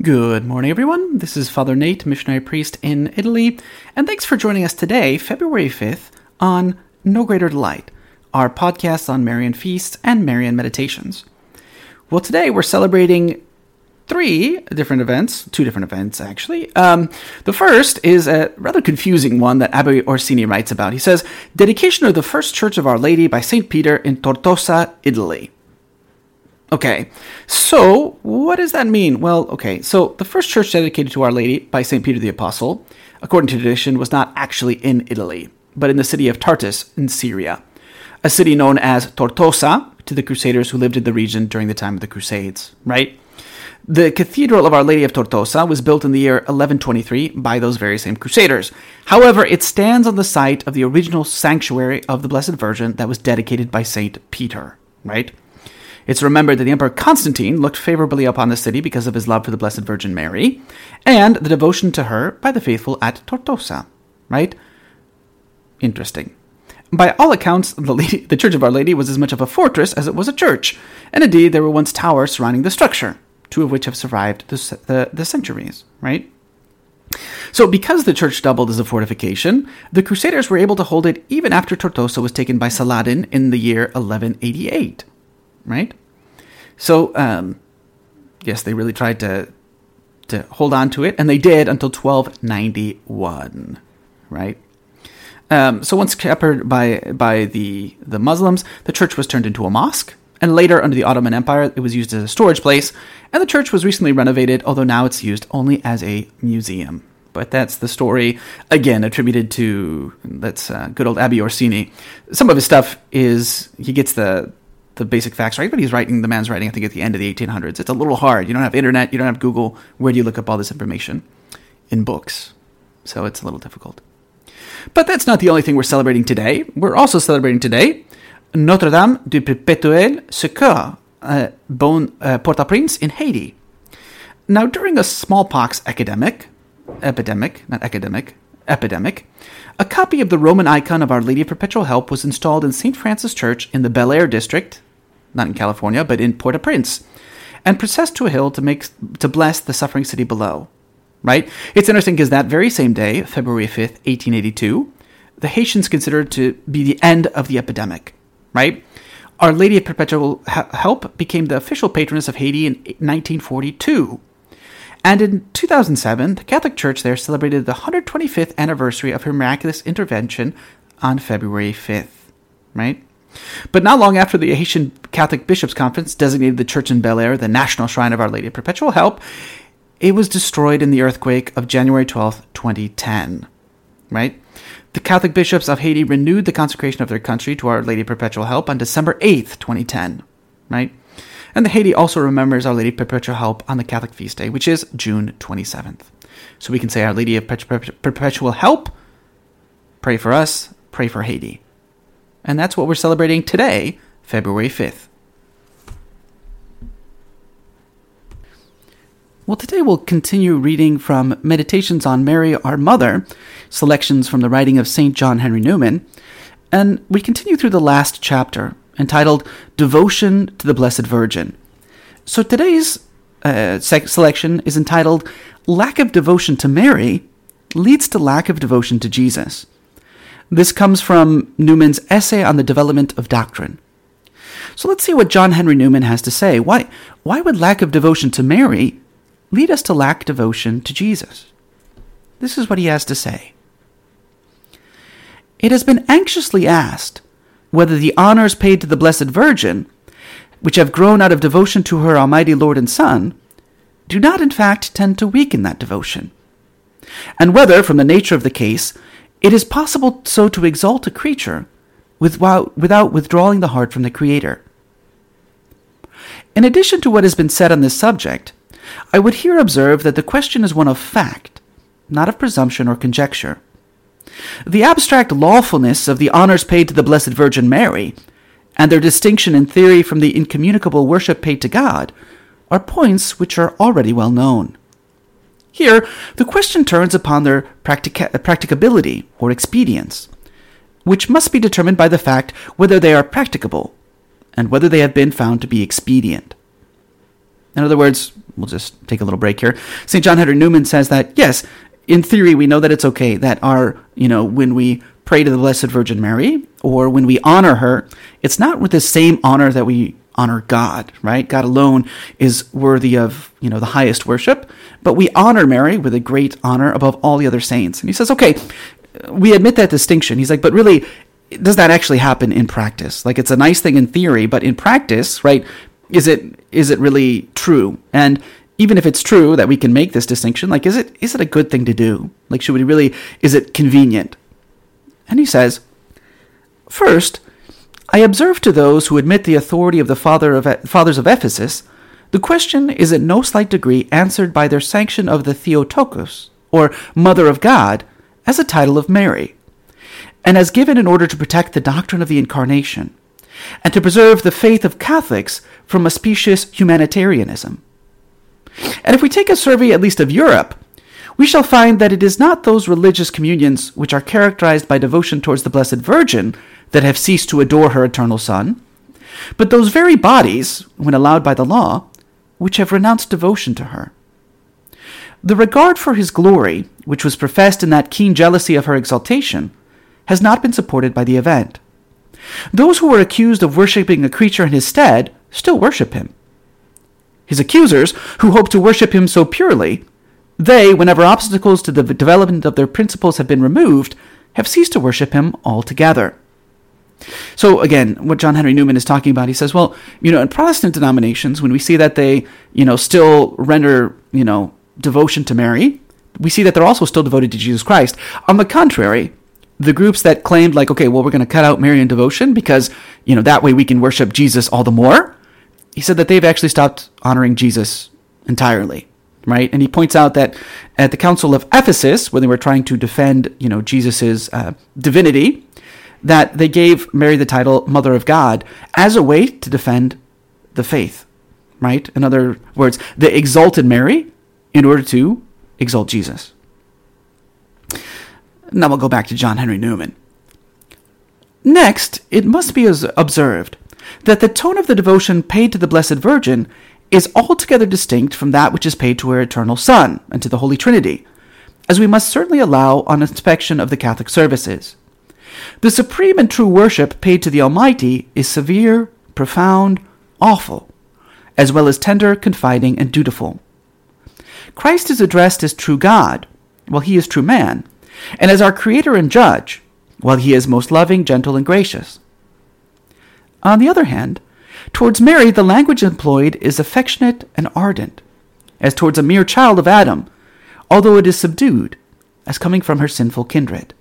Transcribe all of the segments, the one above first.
Good morning, everyone. This is Father Nate, missionary priest in Italy, and thanks for joining us today, February 5th, on No Greater Delight, our podcast on Marian feasts and Marian meditations. Well, today we're celebrating three different events, two different events, actually. Um, the first is a rather confusing one that Abbe Orsini writes about. He says, Dedication of the First Church of Our Lady by St. Peter in Tortosa, Italy. Okay, so what does that mean? Well, okay, so the first church dedicated to Our Lady by St. Peter the Apostle, according to tradition, was not actually in Italy, but in the city of Tartus in Syria, a city known as Tortosa to the Crusaders who lived in the region during the time of the Crusades, right? The Cathedral of Our Lady of Tortosa was built in the year 1123 by those very same Crusaders. However, it stands on the site of the original sanctuary of the Blessed Virgin that was dedicated by St. Peter, right? It's remembered that the Emperor Constantine looked favorably upon the city because of his love for the Blessed Virgin Mary and the devotion to her by the faithful at Tortosa, right? Interesting. By all accounts, the, lady, the Church of Our Lady was as much of a fortress as it was a church, and indeed there were once towers surrounding the structure, two of which have survived the, the, the centuries, right? So, because the church doubled as a fortification, the Crusaders were able to hold it even after Tortosa was taken by Saladin in the year 1188 right? So, um, yes, they really tried to to hold on to it, and they did until 1291, right? Um, so once captured by by the the Muslims, the church was turned into a mosque, and later under the Ottoman Empire, it was used as a storage place. And the church was recently renovated, although now it's used only as a museum. But that's the story again attributed to that's uh, good old Abbe Orsini. Some of his stuff is he gets the the basic facts right, but he's writing the man's writing, I think, at the end of the 1800s. It's a little hard. You don't have internet, you don't have Google. Where do you look up all this information? In books. So it's a little difficult. But that's not the only thing we're celebrating today. We're also celebrating today Notre Dame du Perpetuel Secours, uh, Bon uh, Port-au-Prince in Haiti. Now, during a smallpox epidemic, epidemic, not academic, epidemic, a copy of the Roman icon of Our Lady of Perpetual Help was installed in St. Francis Church in the Bel Air district, not in California, but in Port-au-Prince, and processed to a hill to make to bless the suffering city below. Right? It's interesting because that very same day, February 5th, 1882, the Haitians considered to be the end of the epidemic. Right? Our Lady of Perpetual Help became the official patroness of Haiti in 1942. And in 2007, the Catholic Church there celebrated the 125th anniversary of her miraculous intervention on February 5th. Right? But not long after the Haitian Catholic Bishops' Conference designated the church in Bel Air the national shrine of Our Lady of Perpetual Help, it was destroyed in the earthquake of January 12, 2010. Right? The Catholic bishops of Haiti renewed the consecration of their country to Our Lady of Perpetual Help on December 8th, 2010. Right? And the Haiti also remembers Our Lady of Perpetual Help on the Catholic feast day, which is June 27th. So we can say Our Lady of Perpetual Help, pray for us, pray for Haiti. And that's what we're celebrating today, February 5th. Well, today we'll continue reading from Meditations on Mary, Our Mother, selections from the writing of St. John Henry Newman, and we continue through the last chapter, entitled Devotion to the Blessed Virgin. So today's uh, selection is entitled Lack of Devotion to Mary Leads to Lack of Devotion to Jesus. This comes from Newman's essay on the development of doctrine. So let's see what John Henry Newman has to say. Why, why would lack of devotion to Mary lead us to lack devotion to Jesus? This is what he has to say. It has been anxiously asked whether the honors paid to the Blessed Virgin, which have grown out of devotion to her Almighty Lord and Son, do not in fact tend to weaken that devotion, and whether, from the nature of the case, it is possible so to exalt a creature without, withdrawing the heart from the Creator. In addition to what has been said on this subject, I would here observe that the question is one of fact, not of presumption or conjecture. The abstract lawfulness of the honors paid to the Blessed Virgin Mary, and their distinction in theory from the incommunicable worship paid to God, are points which are already well known. Here, the question turns upon their practica- practicability or expedience, which must be determined by the fact whether they are practicable and whether they have been found to be expedient. In other words, we'll just take a little break here. St. John Henry Newman says that, yes, in theory, we know that it's okay that our, you know, when we pray to the Blessed Virgin Mary or when we honor her, it's not with the same honor that we honor God, right? God alone is worthy of, you know, the highest worship, but we honor Mary with a great honor above all the other saints. And he says, okay, we admit that distinction. He's like, but really, does that actually happen in practice? Like, it's a nice thing in theory, but in practice, right? Is it is it really true? And even if it's true that we can make this distinction, like, is it is it a good thing to do? Like, should we really? Is it convenient? And he says, first, I observe to those who admit the authority of the father of, fathers of Ephesus, the question is in no slight degree answered by their sanction of the Theotokos, or Mother of God, as a title of Mary, and as given in order to protect the doctrine of the Incarnation, and to preserve the faith of Catholics from a specious humanitarianism. And if we take a survey at least of Europe, we shall find that it is not those religious communions which are characterized by devotion towards the Blessed Virgin that have ceased to adore her eternal Son, but those very bodies, when allowed by the law, which have renounced devotion to her. The regard for his glory, which was professed in that keen jealousy of her exaltation, has not been supported by the event. Those who were accused of worshipping a creature in his stead still worship him. His accusers, who hope to worship him so purely, they, whenever obstacles to the development of their principles have been removed, have ceased to worship him altogether. So again, what John Henry Newman is talking about, he says, well, you know, in Protestant denominations, when we see that they, you know, still render, you know, devotion to Mary, we see that they're also still devoted to Jesus Christ. On the contrary, the groups that claimed like, okay, well, we're going to cut out Marian devotion because, you know, that way we can worship Jesus all the more. He said that they've actually stopped honoring Jesus entirely right? And he points out that at the Council of Ephesus, when they were trying to defend, you know, Jesus's uh, divinity, that they gave Mary the title Mother of God as a way to defend the faith, right? In other words, they exalted Mary in order to exalt Jesus. Now we'll go back to John Henry Newman. Next, it must be observed that the tone of the devotion paid to the Blessed Virgin is altogether distinct from that which is paid to her eternal Son and to the Holy Trinity, as we must certainly allow on inspection of the Catholic services. The supreme and true worship paid to the Almighty is severe, profound, awful, as well as tender, confiding, and dutiful. Christ is addressed as true God, while he is true man, and as our Creator and Judge, while he is most loving, gentle, and gracious. On the other hand, Towards Mary, the language employed is affectionate and ardent, as towards a mere child of Adam, although it is subdued, as coming from her sinful kindred.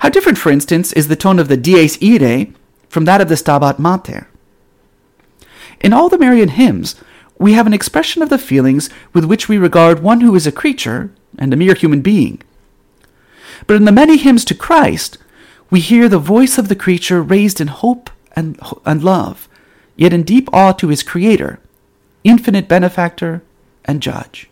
How different, for instance, is the tone of the Dies Irae from that of the Stabat Mater. In all the Marian hymns, we have an expression of the feelings with which we regard one who is a creature and a mere human being. But in the many hymns to Christ, we hear the voice of the creature raised in hope and, and love, yet in deep awe to his Creator, infinite benefactor and judge.